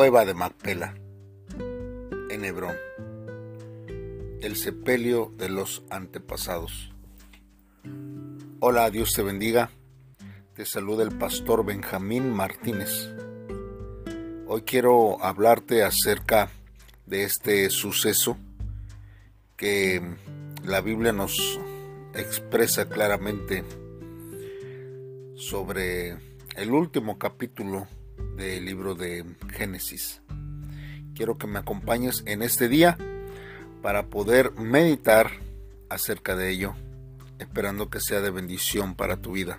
de Macpela, en Hebrón, el sepelio de los antepasados. Hola, Dios te bendiga. Te saluda el pastor Benjamín Martínez. Hoy quiero hablarte acerca de este suceso que la Biblia nos expresa claramente sobre el último capítulo del libro de Génesis. Quiero que me acompañes en este día para poder meditar acerca de ello, esperando que sea de bendición para tu vida.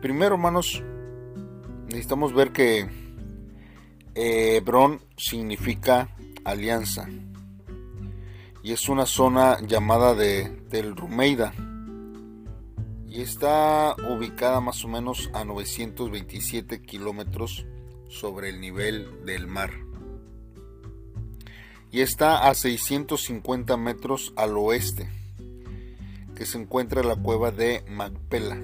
Primero, hermanos, necesitamos ver que Hebrón significa alianza y es una zona llamada de Tel Rumeida y está ubicada más o menos a 927 kilómetros sobre el nivel del mar. Y está a 650 metros al oeste que se encuentra la cueva de Macpela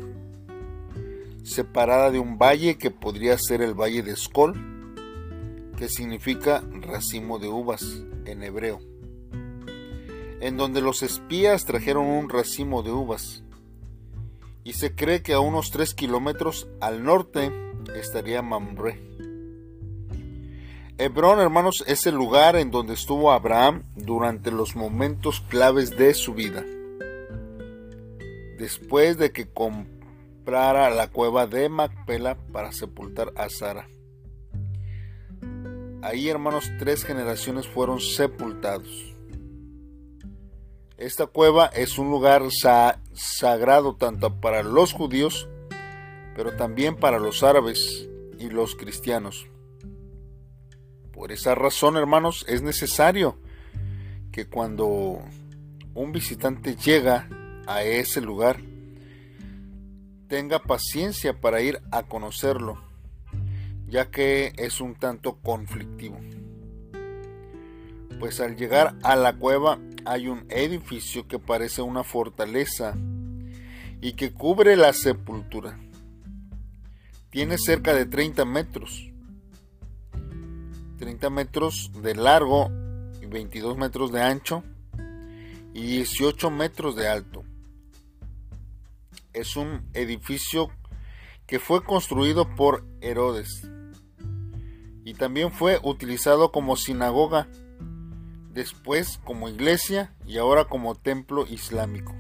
separada de un valle que podría ser el valle de Skol que significa racimo de uvas en hebreo en donde los espías trajeron un racimo de uvas y se cree que a unos 3 kilómetros al norte estaría Mamre. Hebrón, hermanos, es el lugar en donde estuvo Abraham durante los momentos claves de su vida. Después de que comprara la cueva de Macpela para sepultar a Sara. Ahí, hermanos, tres generaciones fueron sepultados. Esta cueva es un lugar sagrado tanto para los judíos, pero también para los árabes y los cristianos. Por esa razón, hermanos, es necesario que cuando un visitante llega a ese lugar, tenga paciencia para ir a conocerlo, ya que es un tanto conflictivo. Pues al llegar a la cueva hay un edificio que parece una fortaleza y que cubre la sepultura. Tiene cerca de 30 metros. 30 metros de largo y 22 metros de ancho y 18 metros de alto. Es un edificio que fue construido por Herodes y también fue utilizado como sinagoga después como iglesia y ahora como templo islámico.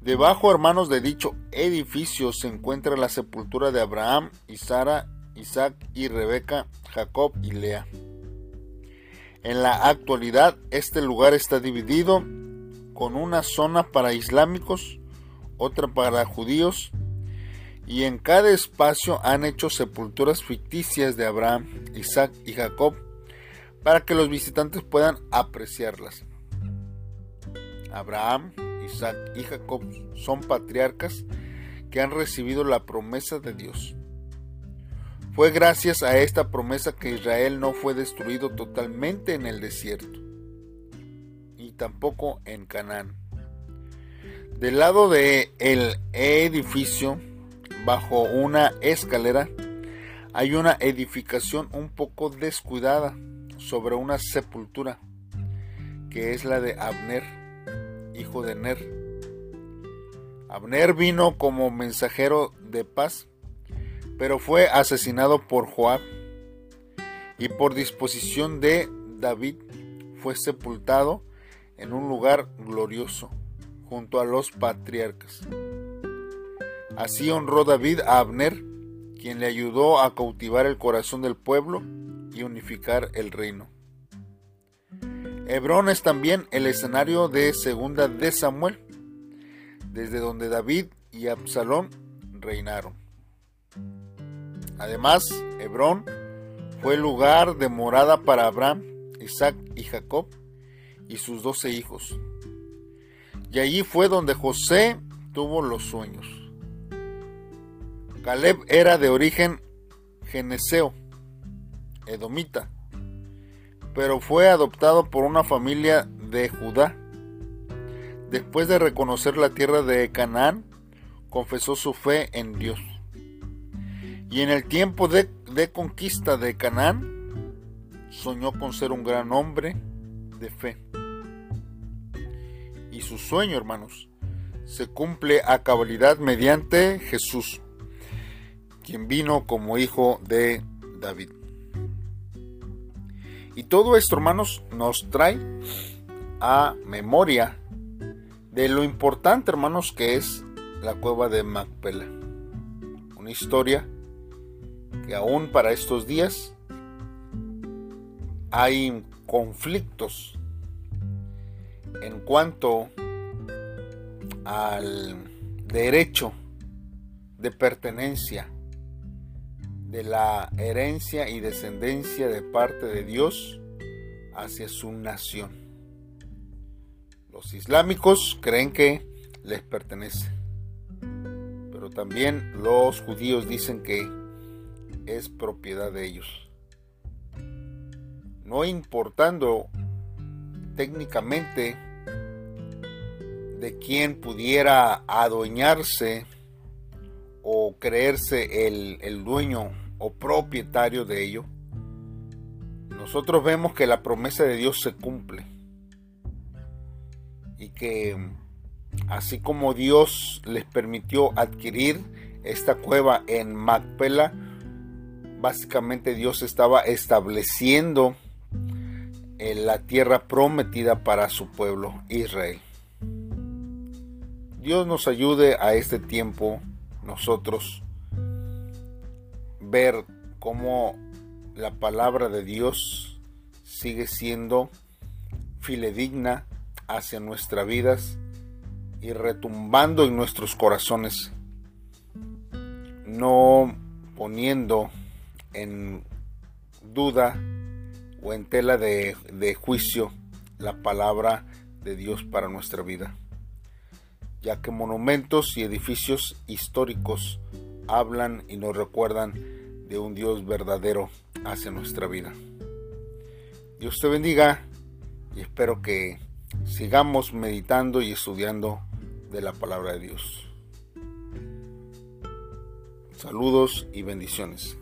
Debajo, hermanos, de dicho edificio se encuentra la sepultura de Abraham y Sara, Isaac y Rebeca, Jacob y Lea. En la actualidad, este lugar está dividido con una zona para islámicos, otra para judíos, y en cada espacio han hecho sepulturas ficticias de Abraham, Isaac y Jacob para que los visitantes puedan apreciarlas. Abraham, Isaac y Jacob son patriarcas que han recibido la promesa de Dios. Fue gracias a esta promesa que Israel no fue destruido totalmente en el desierto y tampoco en Canaán. Del lado de el edificio, bajo una escalera, hay una edificación un poco descuidada sobre una sepultura, que es la de Abner, hijo de Ner. Abner vino como mensajero de paz, pero fue asesinado por Joab y por disposición de David fue sepultado en un lugar glorioso junto a los patriarcas. Así honró David a Abner, quien le ayudó a cautivar el corazón del pueblo y unificar el reino. Hebrón es también el escenario de Segunda de Samuel, desde donde David y Absalón reinaron. Además, Hebrón fue lugar de morada para Abraham, Isaac y Jacob y sus doce hijos. Y allí fue donde José tuvo los sueños. Caleb era de origen geneseo edomita, pero fue adoptado por una familia de Judá. Después de reconocer la tierra de Canaán, confesó su fe en Dios. Y en el tiempo de, de conquista de Canaán, soñó con ser un gran hombre de fe. Y su sueño, hermanos, se cumple a cabalidad mediante Jesús, quien vino como hijo de David. Y todo esto, hermanos, nos trae a memoria de lo importante, hermanos, que es la cueva de Macpela. Una historia que aún para estos días hay conflictos en cuanto al derecho de pertenencia de la herencia y descendencia de parte de Dios hacia su nación. Los islámicos creen que les pertenece, pero también los judíos dicen que es propiedad de ellos. No importando técnicamente de quién pudiera adueñarse o creerse el, el dueño o propietario de ello, nosotros vemos que la promesa de Dios se cumple. Y que así como Dios les permitió adquirir esta cueva en Macpela, básicamente Dios estaba estableciendo en la tierra prometida para su pueblo Israel. Dios nos ayude a este tiempo nosotros ver cómo la palabra de Dios sigue siendo filedigna hacia nuestras vidas y retumbando en nuestros corazones, no poniendo en duda o en tela de, de juicio la palabra de Dios para nuestra vida, ya que monumentos y edificios históricos hablan y nos recuerdan de un Dios verdadero hacia nuestra vida. Dios te bendiga y espero que sigamos meditando y estudiando de la palabra de Dios. Saludos y bendiciones.